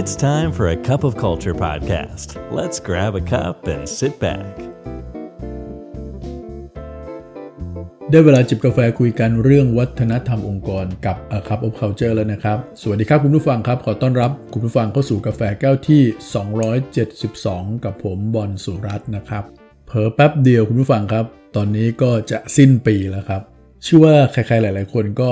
It's time for a cup of culture podcast. Let's grab a cup and sit back. ได้เวลาจิบกาแฟคุยกันเรื่องวัฒนธรรมองค์กรกับ A Cup of Culture แล้วนะครับ สวัสดีครับคุณผู้ฟังครับ ขอต้อนรับคุณผู้ฟังเข้าสู่กาแฟแก้วที่ 272 กับผมบอลสุรัตน์นะครับ เผลอแป๊บเดียวคุณผู้ฟังครับ ตอนนี้ก็จะสิ้นปีแล้วครับ เชื่อว่าใครๆหลาย ๆ คนก็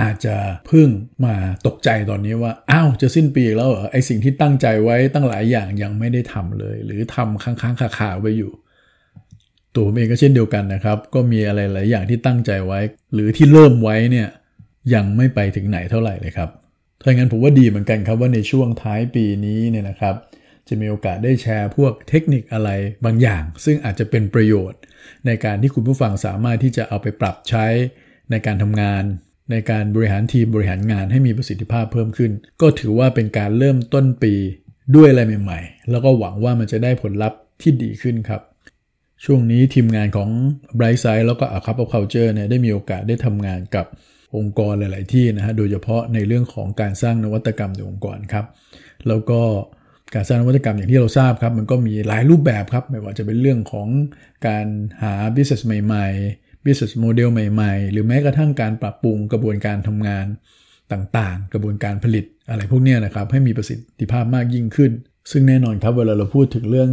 อาจจะเพิ่งมาตกใจตอนนี้ว่า อ้าว จะสิ้นปีแล้วเหรอไอสิ่งที่ตั้งใจไว้ตั้งหลายอย่างยังไม่ได้ทำเลย หรือทำค้างๆคาๆไว้อยู่ ตัวผมเองก็เช่นเดียวกันนะครับ ก็มีอะไรหลายอย่างที่ตั้งใจไว้ หรือที่เริ่มไว้เนี่ยยังไม่ไปถึงไหนเท่าไหร่เลยครับถ้าอย่างนั้นผมว่าดีเหมือนกันครับว่าในช่วงท้ายปีนี้เนี่ยนะครับ จะมีโอกาสได้แชร์พวกเทคนิคอะไรบางอย่าง ซึ่งอาจจะเป็นประโยชน์ ในการที่คุณผู้ฟังสามารถที่จะเอาไปปรับใช้ในการทำงาน ในการบริหารทีมบริหารงานให้มีประสิทธิภาพเพิ่มขึ้น ก็ถือว่าเป็นการเริ่มต้นปีด้วยอะไรใหม่ๆ แล้วก็หวังว่ามันจะได้ผลลัพธ์ที่ดีขึ้นครับ ช่วงนี้ทีมงานของ Bright Side แล้วก็ A Cup of Culture เนี่ยได้มีโอกาสได้ทำงานกับองค์กรหลาย ๆ ที่นะฮะโดยเฉพาะในเรื่องของการสร้างนวัตกรรมในองค์กรครับ แล้วก็การสร้างนวัตกรรมอย่างที่เราทราบครับ มันก็มีหลายรูปแบบครับ ไม่ว่าจะเป็นเรื่องของการหา business ใหม่ ๆ business model ใหม่ ๆ หรือแม้กระทั่งการปรับปรุงกระบวนการทำงานต่างๆ กระบวนการผลิตอะไรพวกนี้นะครับให้มีประสิทธิภาพมากยิ่งขึ้น ซึ่งแน่นอนครับเวลาเราพูดถึงเรื่อง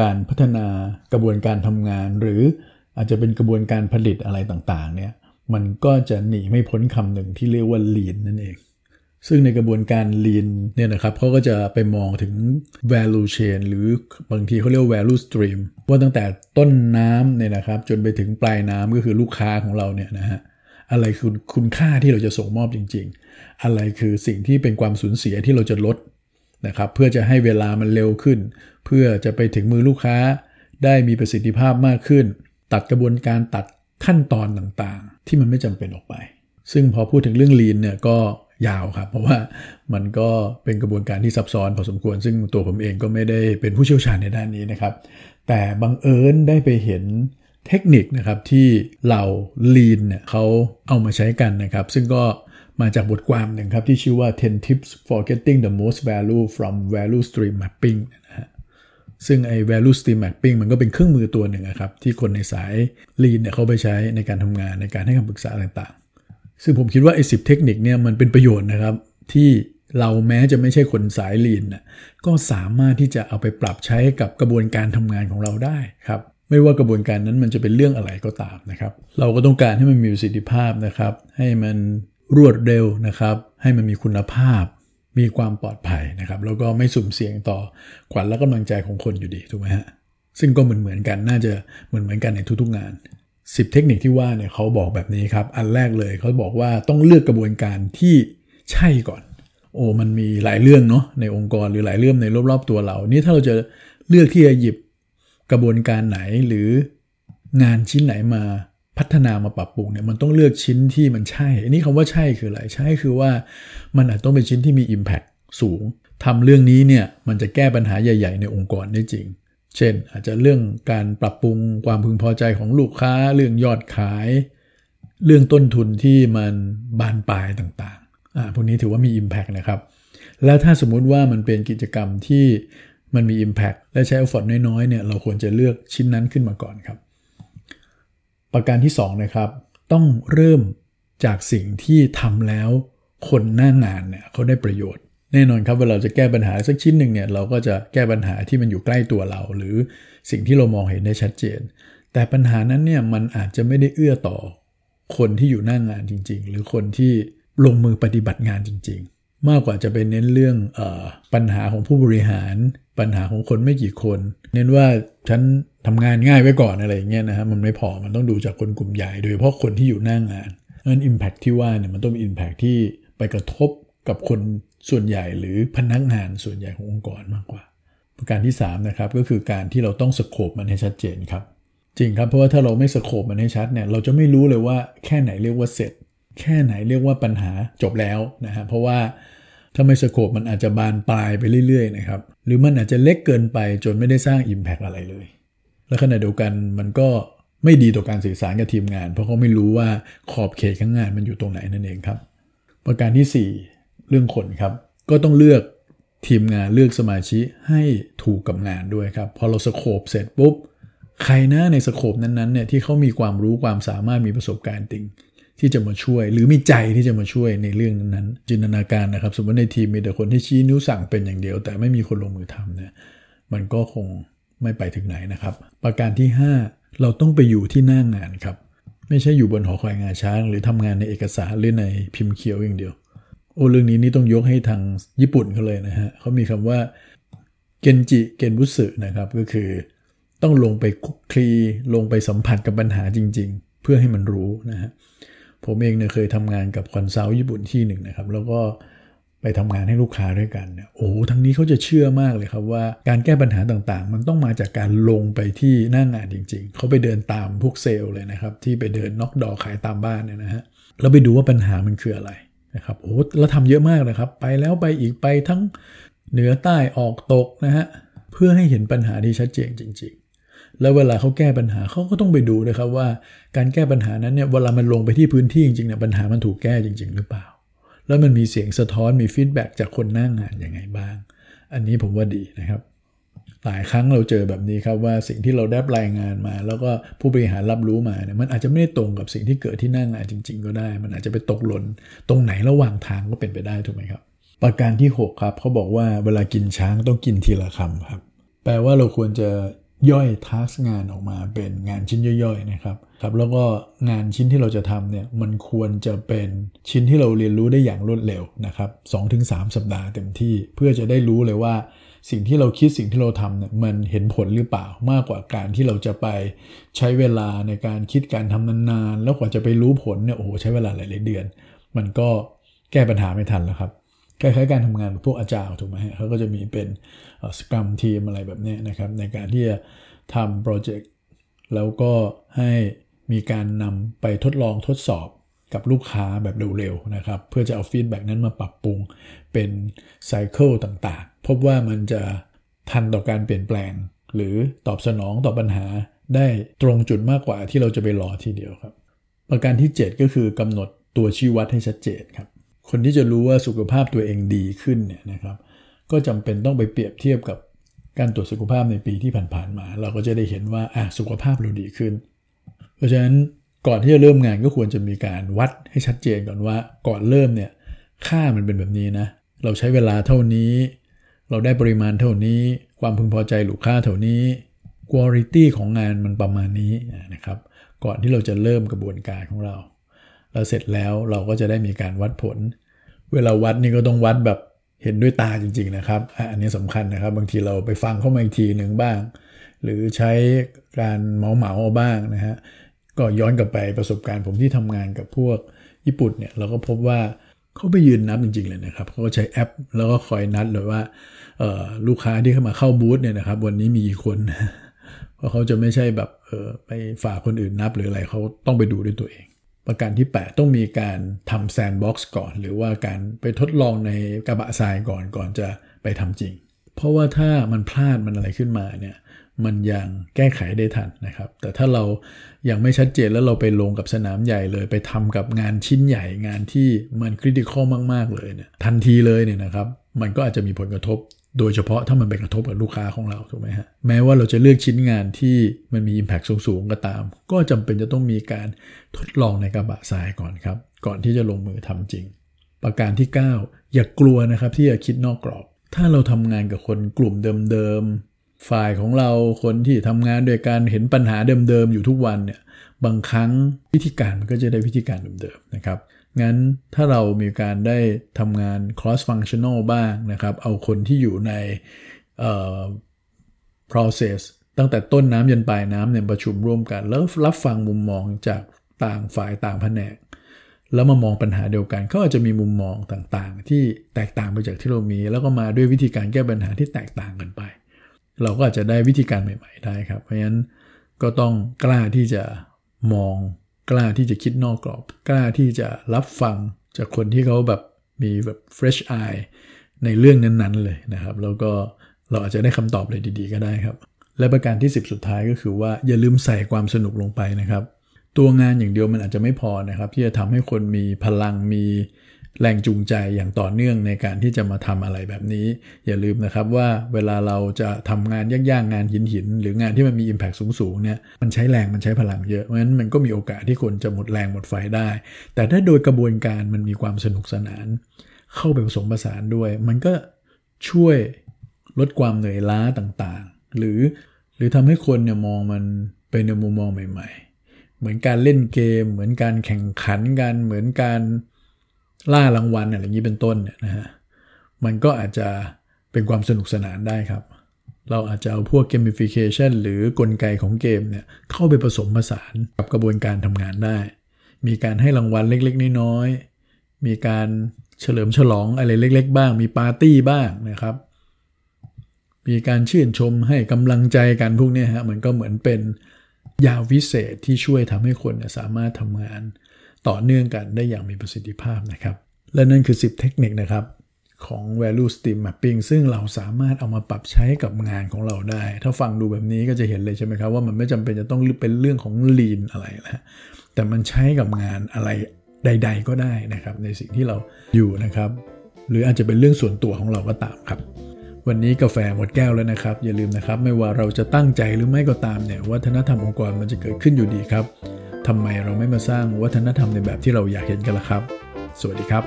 การพัฒนากระบวนการทำงาน หรืออาจจะเป็นกระบวนการผลิตอะไรต่างๆเนี่ยมันก็จะหนีไม่พ้นคำหนึ่งที่เรียกว่า lean นั่นเอง ซึ่งในกระบวนการ lean เนี่ยนะครับเขาก็จะไปมองถึง value chain หรือบางทีเขาเรียกว่า value stream ว่าตั้งแต่ต้นน้ำเนี่ยนะครับจนไปถึงปลายน้ำก็คือลูกค้าของเราเนี่ยนะฮะอะไรคือคุณค่าที่เราจะส่งมอบจริง ๆ อะไรคือสิ่งที่เป็นความสูญเสียที่เราจะลดนะครับเพื่อจะให้เวลามันเร็วขึ้น เพื่อจะไปถึงมือลูกค้าได้มีประสิทธิภาพมากขึ้น ตัดกระบวนการตัดขั้นตอนต่างๆ ที่มันไม่จำเป็นออกไป ซึ่งพอพูดถึงเรื่อง lean เนี่ยก็ ยาวครับ เพราะว่ามันก็เป็นกระบวนการที่ซับซ้อนพอสมควร ซึ่งตัวผมเองก็ไม่ได้เป็นผู้เชี่ยวชาญในด้านนี้นะครับ แต่บังเอิญได้ไปเห็นเทคนิคนะครับที่เหล่า lean เนี่ยเขาเอามาใช้กันนะครับ ซึ่งก็มาจากบทความหนึ่งครับ ที่ชื่อว่า 10 tips for getting the most value from value stream mapping นะฮะซึ่งไอ้ value stream mapping มันก็เป็นเครื่องมือตัวหนึ่งนะครับ ที่คนในสาย lean เนี่ยเขาไปใช้ในการทำงานในการให้คำปรึกษาต่างๆ ซึ่งผมคิดว่าไอ้สิเทคนิคเนี่ยมันเป็นประโยชน์นะครับ ที่เราแม้จะไม่ใช่คนสาย lean นะก็สามารถที่จะเอาไปปรับใช้กับกระบวนการทำงานของเราได้ครับไม่ว่ากระบวนการนั้นมันจะเป็นเรื่องอะไรก็ตามนะครับ เราก็ต้องการให้มันมีประสิทธิภาพนะครับ ให้มันรวดเร็วนะครับ ให้มันมีคุณภาพ มีความปลอดภัยนะครับ แล้วก็ไม่สุ่มเสี่ยงต่อขวัญและกำลังใจของคนอยู่ดีถูกไหมฮะซึ่งก็เหมือนเหมือนกันน่าจะเหมือนเหมือนกันในทุกๆงาน 10 เทคนิคที่ว่าเนี่ยเขาบอกแบบนี้ครับ อันแรกเลยเขาบอกว่าต้องเลือกกระบวนการที่ใช่ก่อน โอ้มันมีหลายเรื่องเนาะในองค์กรหรือหลายเรื่องในรอบๆตัวเรา นี่ถ้าเราจะเลือกที่จะหยิบกระบวนการไหนหรืองานชิ้นไหนมาพัฒนามาปรับปรุงเนี่ยมันต้องเลือกชิ้นที่มันใช่ อันนี้คำว่าใช่คืออะไร ใช่คือว่ามันอาจต้องเป็นชิ้นที่มี Impact สูงทำเรื่องนี้เนี่ยมันจะแก้ปัญหาใหญ่ ๆ ในองค์กรได้จริง เช่นอาจจะเรื่องการปรับปรุงความพึงพอใจของลูกค้าเรื่องยอดขาย เรื่องต้นทุนที่มันบานปลายต่างๆอ่าพวกนี้ถือว่ามี Impact นะครับ แล้วถ้าสมมุติว่ามันเป็นกิจกรรมที่มันมี Impact และใช้ effort น้อยๆเนี่ยเราควรจะเลือกชิ้นนั้นขึ้นมาก่อนครับ ประการที่2นะครับต้องเริ่มจากสิ่งที่ทำแล้วคนหน้างานเนี่ยเขาได้ประโยชน์ แน่นอนครับเวลาเราจะแก้ปัญหาสักชิ้นหนึ่งเนี่ยเราก็จะแก้ปัญหาที่มันอยู่ใกล้ตัวเรา หรือสิ่งที่เรามองเห็นได้ชัดเจน แต่ปัญหานั้นเนี่ยมันอาจจะไม่ได้เอื้อต่อ คนที่อยู่หน้างานจริง ๆ หรือคนที่ลงมือปฏิบัติงานจริง ๆ มากกว่าจะเป็นเน้นเรื่องออปัญหาของผู้บริหาร ปัญหาของคนไม่กี่คน เน้นว่าฉันทำงานง่ายไว้ก่อนอะไรอย่างเงี้ยนะฮะมันไม่พอมันต้องดูจากคนกลุ่มใหญ่โดยเฉพาะคนที่อยู่หน้างานนั้น Impact ที่ว่าเนี่ยมันต้องมี Impact ที่ไปกระทบกับคน ส่วนใหญ่หรือพนักงานส่วนใหญ่ขององค์กรมากกว่า ประการที่3นะครับก็คือการที่เราต้องสโคปมันให้ชัดเจนครับ จริงครับเพราะว่าถ้าเราไม่สโคปมันให้ชัดเนี่ยเราจะไม่รู้เลยว่าแค่ไหนเรียกว่าเสร็จ แค่ไหนเรียกว่าปัญหาจบแล้วนะฮะเพราะว่าถ้าไม่สโคปมันอาจจะบานปลายไปเรื่อยๆนะครับหรือมันอาจจะเล็กเกินไปจนไม่ได้สร้าง Impact อะไรเลย และขณะเดียวกันมันก็ไม่ดีต่อการสื่อสารกับทีมงาน เพราะเขาไม่รู้ว่าขอบเขตข้างงานมันอยู่ตรงไหนนั่นเองครับ ประการที่ 4 เรื่องคนครับ ก็ต้องเลือกทีมงานเลือกสมาชิกให้ถูกกับงานด้วยครับ พอเราสโคบเสร็จปุ๊บ ใครนะในสโคบนั้นๆเนี่ยที่เขามีความรู้ความสามารถมีประสบการณ์จริง ที่จะมาช่วย หรือมีใจที่จะมาช่วยในเรื่องนั้นๆ จินตนาการนะครับ สมมติในทีมมีแต่คนที่ชี้นิ้วสั่งเป็นอย่างเดียว แต่ไม่มีคนลงมือทำเนี่ยมันก็คงไม่ไปถึงไหนนะครับ ประการที่ 5 เราต้องไปอยู่ที่หน้างานครับ ไม่ใช่อยู่บนหอคอยงาช้าง หรือทำงานในเอกสารหรือในพิมพ์เขียวอย่างเดียว โอ้เรื่องนี้นี่ต้องยกให้ทางญี่ปุ่นเขาเลยนะฮะเขามีคำว่าเกนจิเกนบุสึนะครับก็คือต้องลงไปคลุกคลีลงไปสัมผัสกับปัญหาจริง ๆ เพื่อให้มันรู้นะฮะผมเองเนี่ยเคยทำงานกับ consult ญี่ปุ่นที่หนึ่งนะครับ แล้วก็ไปทำงานให้ลูกค้าด้วยกันเนี่ยโอ้ทั้งนี้เขาจะเชื่อมากเลยครับว่าการแก้ปัญหาต่างๆ มันต้องมาจากการลงไปที่หน้างงานจริง ๆ เขาไปเดินตามพวกเซลล์เลยนะครับ ที่ไปเดินน็อกดอขายตามบ้านเนี่ยนะฮะแล้วไปดูว่าปัญหามันคืออะไร นะครับโอ้แล้วทำเยอะมากเลยครับ ไปแล้วไปอีกไปทั้งเหนือใต้ออกตกนะฮะเพื่อให้เห็นปัญหาที่ชัดเจนจริง ๆ แล้วเวลาเขาแก้ปัญหาเขาก็ต้องไปดูนะครับว่าการแก้ปัญหานั้นเนี่ยเวลามันลงไปที่พื้นที่จริงๆเนี่ยปัญหามันถูกแก้จริง ๆ หรือเปล่า แล้วมันมีเสียงสะท้อนมีฟีดแบ็จากคนหน้างงานยังไงบ้าง อันนี้ผมว่าดีนะครับ หลายครั้งเราเจอแบบนี้ครับว่าสิ่งที่เราได้รายงานมา แล้วก็ผู้บริหารรับรู้มาเนี่ยมันอาจจะไม่ได้ตรงกับสิ่งที่เกิดที่หน้างานจริง ๆ ก็ได้ มันอาจจะไปตกหล่นตรงไหนระหว่างทางก็เป็นไปได้ถูกไหมครับ ประการที่ 6 ครับเขาบอกว่าเวลากินช้างต้องกินทีละคำครับ แปลว่าเราควรจะย่อยทัสงานออกมาเป็นงานชิ้นย่อยๆนะครับครับแล้วก็งานชิ้นที่เราจะทำเนี่ยมันควรจะเป็นชิ้นที่เราเรียนรู้ได้อย่างรวดเร็วนะครับ2-3สัปดาห์เต็มที่เพื่อจะได้รู้เลยว่า สิ่งที่เราคิดสิ่งที่เราทำเนี่ยมันเห็นผลหรือเปล่ามากกว่าการที่เราจะไปใช้เวลาในการคิดการทำนานๆ แล้วกว่าจะไปรู้ผลเนี่ยโอ้โหใช้เวลาหลายๆเดือน มันก็แก้ปัญหาไม่ทันแล้วครับคล้ายๆการทำงานพวกอาจารย์ถูกไหมฮะเขาก็จะมีเป็นสกรัมทีมอะไรแบบนี้นะครับ ในการที่จะทำ project แล้วก็ให้มีการนำไปทดลองทดสอบ กับลูกค้าแบบเร็วๆนะครับ เพื่อจะเอา feedback นั้นมาปรับปรุงเป็น cycle ต่างๆ พบว่ามันจะทันต่อการเปลี่ยนแปลง หรือตอบสนองต่อปัญหาได้ตรงจุดมากกว่าที่เราจะไปรอทีเดียวครับ ประการที่ 7 ก็คือกำหนดตัวชี้วัดให้ชัดเจนครับ คนที่จะรู้ว่าสุขภาพตัวเองดีขึ้นเนี่ยนะครับ ก็จำเป็นต้องไปเปรียบเทียบกับการตรวจสุขภาพในปีที่ผ่านๆมา เราก็จะได้เห็นว่าอะสุขภาพเราดีขึ้น เพราะฉะนั้น ก่อนที่จะเริ่มงานก็ควรจะมีการวัดให้ชัดเจนก่อนว่า ก่อนเริ่มเนี่ยค่ามันเป็นแบบนี้นะ เราใช้เวลาเท่านี้ เราได้ปริมาณเท่านี้ ความพึงพอใจลูกค้าเท่านี้คุณภาพของงานมันประมาณนี้นะครับ ก่อนที่เราจะเริ่มกระบวนการของเราแล้วเสร็จแล้วเราก็จะได้มีการวัดผล เวลาวัดนี่ก็ต้องวัดแบบเห็นด้วยตาจริง ๆ นะครับ อันนี้สำคัญนะครับ บางทีเราไปฟังเข้ามาอีกทีหนึ่งบ้าง หรือใช้การเมาเมาบ้างนะฮะ ก็ย้อนกลับไปประสบการณ์ผมที่ทำงานกับพวกญี่ปุ่นเนี่ยเราก็พบว่าเขาไปยืนนับจริงๆเลยนะครับเขาก็ใช้แอป แล้วก็คอยนัดเลยว่าลูกค้าที่เข้ามาเข้าบูธเนี่ยนะครับ วันนี้มีกี่คนเพราะเขาจะไม่ใช่แบบไปฝากคนอื่นนับหรืออะไรเขาต้องไปดูด้วยตัวเอง ประการที่ 8 ต้องมีการทำ sandbox ก่อน หรือว่าการไปทดลองในกระบะทรายก่อนก่อนจะไปทำจริง เพราะว่าถ้ามันพลาดมันอะไรขึ้นมาเนี่ย มันยังแก้ไขได้ทันนะครับ แต่ถ้าเรายังไม่ชัดเจนแล้วเราไปลงกับสนามใหญ่เลย ไปทำกับงานชิ้นใหญ่งานที่มัน critical มาก ๆ เลยเนี่ยทันทีเลยเนี่ยนะครับ มันก็อาจจะมีผลกระทบ โดยเฉพาะถ้ามันไปกระทบกับลูกค้าของเราถูกไหมฮะแม้ว่าเราจะเลือกชิ้นงานที่มันมี Impact สูง ๆ ก็ตาม ก็จำเป็นจะต้องมีการทดลองในกระบะทรายก่อนครับ ก่อนที่จะลงมือทำจริง ประการที่ 9 อย่ากกลัวนะครับที่จะคิดนอกกรอบ ถ้าเราทำงานกับคนกลุ่มเดิม ฝ่ายของเราคนที่ทำงานโดยการเห็นปัญหาเดิมๆอยู่ทุกวันเนี่ยบางครั้งวิธีการมันก็จะได้วิธีการเดิมๆนะครับงั้นถ้าเรามีการได้ทำงาน cross functional บ้างนะครับ เอาคนที่อยู่ใน process ตั้งแต่ต้นน้ำยันปลายน้ำเนี่ยประชุมร่วมกัน แล้วรับฟังมุมมองจากต่างฝ่ายต่างแผนก แล้วมามองปัญหาเดียวกันก็อาจจะมีมุมมองต่างๆ ที่แตกต่างไปจากที่เรามี แล้วก็มาด้วยวิธีการแก้ปัญหาที่แตกต่างกันไป เราก็อาจจะได้วิธีการใหม่ ๆ ได้ครับ เพราะฉะนั้นก็ต้องกล้าที่จะมอง กล้าที่จะคิดนอกกรอบ กล้าที่จะรับฟังจากคนที่เขาแบบมีแบบ fresh eye ในเรื่องนั้นๆเลยนะครับ แล้วก็เราอาจจะได้คำตอบเลยดีๆ ก็ได้ครับ และประการที่ 10 สุดท้ายก็คือว่าอย่าลืมใส่ความสนุกลงไปนะครับ ตัวงานอย่างเดียวมันอาจจะไม่พอนะครับ ที่จะทำให้คนมีพลังมี แรงจูงใจอย่างต่อเนื่องในการที่จะมาทำอะไรแบบนี้ อย่าลืมนะครับว่าเวลาเราจะทำงานยากๆงานหินหินหรืองานที่มันมี Impact สูงๆเนี่ยมันใช้แรงมันใช้พลังเยอะเพราะฉะนั้นมันก็มีโอกาสที่คนจะหมดแรงหมดไฟได้ แต่ถ้าโดยกระบวนการมันมีความสนุกสนาน เข้าไปผสมผสานด้วย มันก็ช่วยลดความเหนื่อยล้าต่างๆ หรือหรือทำให้คนเนี่ยมองมันไปในมุมมองใหม่ ๆ เหมือนการเล่นเกม เหมือนการแข่งขันกันเหมือนการ ล่ารางวัลอะไรอย่างนี้เป็นต้นเนี่ยนะฮะมันก็อาจจะเป็นความสนุกสนานได้ครับ เราอาจจะเอาพวก gamification หรือกลไกของเกมเนี่ยเข้าไปผสมผสานกับกระบวนการทำงานได้ มีการให้รางวัลเล็กๆ น้อยๆ มีการเฉลิมฉลองอะไรเล็ก ๆ บ้าง มีปาร์ตี้บ้างนะครับ มีการชื่นชมให้กำลังใจกันพวกนี้ฮะมันก็เหมือนเป็นยาวิเศษที่ช่วยทำให้คนสามารถทำงาน ต่อเนื่องกันได้อย่างมีประสิทธิภาพนะครับ และนั่นคือ 10 เทคนิคนะครับของ value stream mapping ซึ่งเราสามารถเอามาปรับใช้กับงานของเราได้ ถ้าฟังดูแบบนี้ก็จะเห็นเลยใช่ไหมครับ ว่ามันไม่จำเป็นจะต้องเป็นเรื่องของ lean อะไรนะแต่มันใช้กับงานอะไรใด ๆ ก็ได้นะครับ ในสิ่งที่เราอยู่นะครับ หรืออาจจะเป็นเรื่องส่วนตัวของเราก็ตามครับ วันนี้กาแฟหมดแก้วแล้วนะครับ อย่าลืมนะครับ ไม่ว่าเราจะตั้งใจหรือไม่ก็ตามเนี่ยวัฒนธรรมองค์กรมันจะเกิดขึ้นอยู่ดีครับ ทำไมเราไม่มาสร้างวัฒนธรรมในแบบที่เราอยากเห็นกันล่ะครับ สวัสดีครับ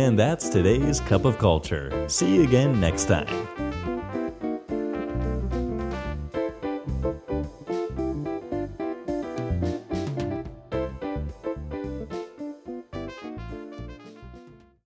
And that's today's Cup of Culture. See you again next time.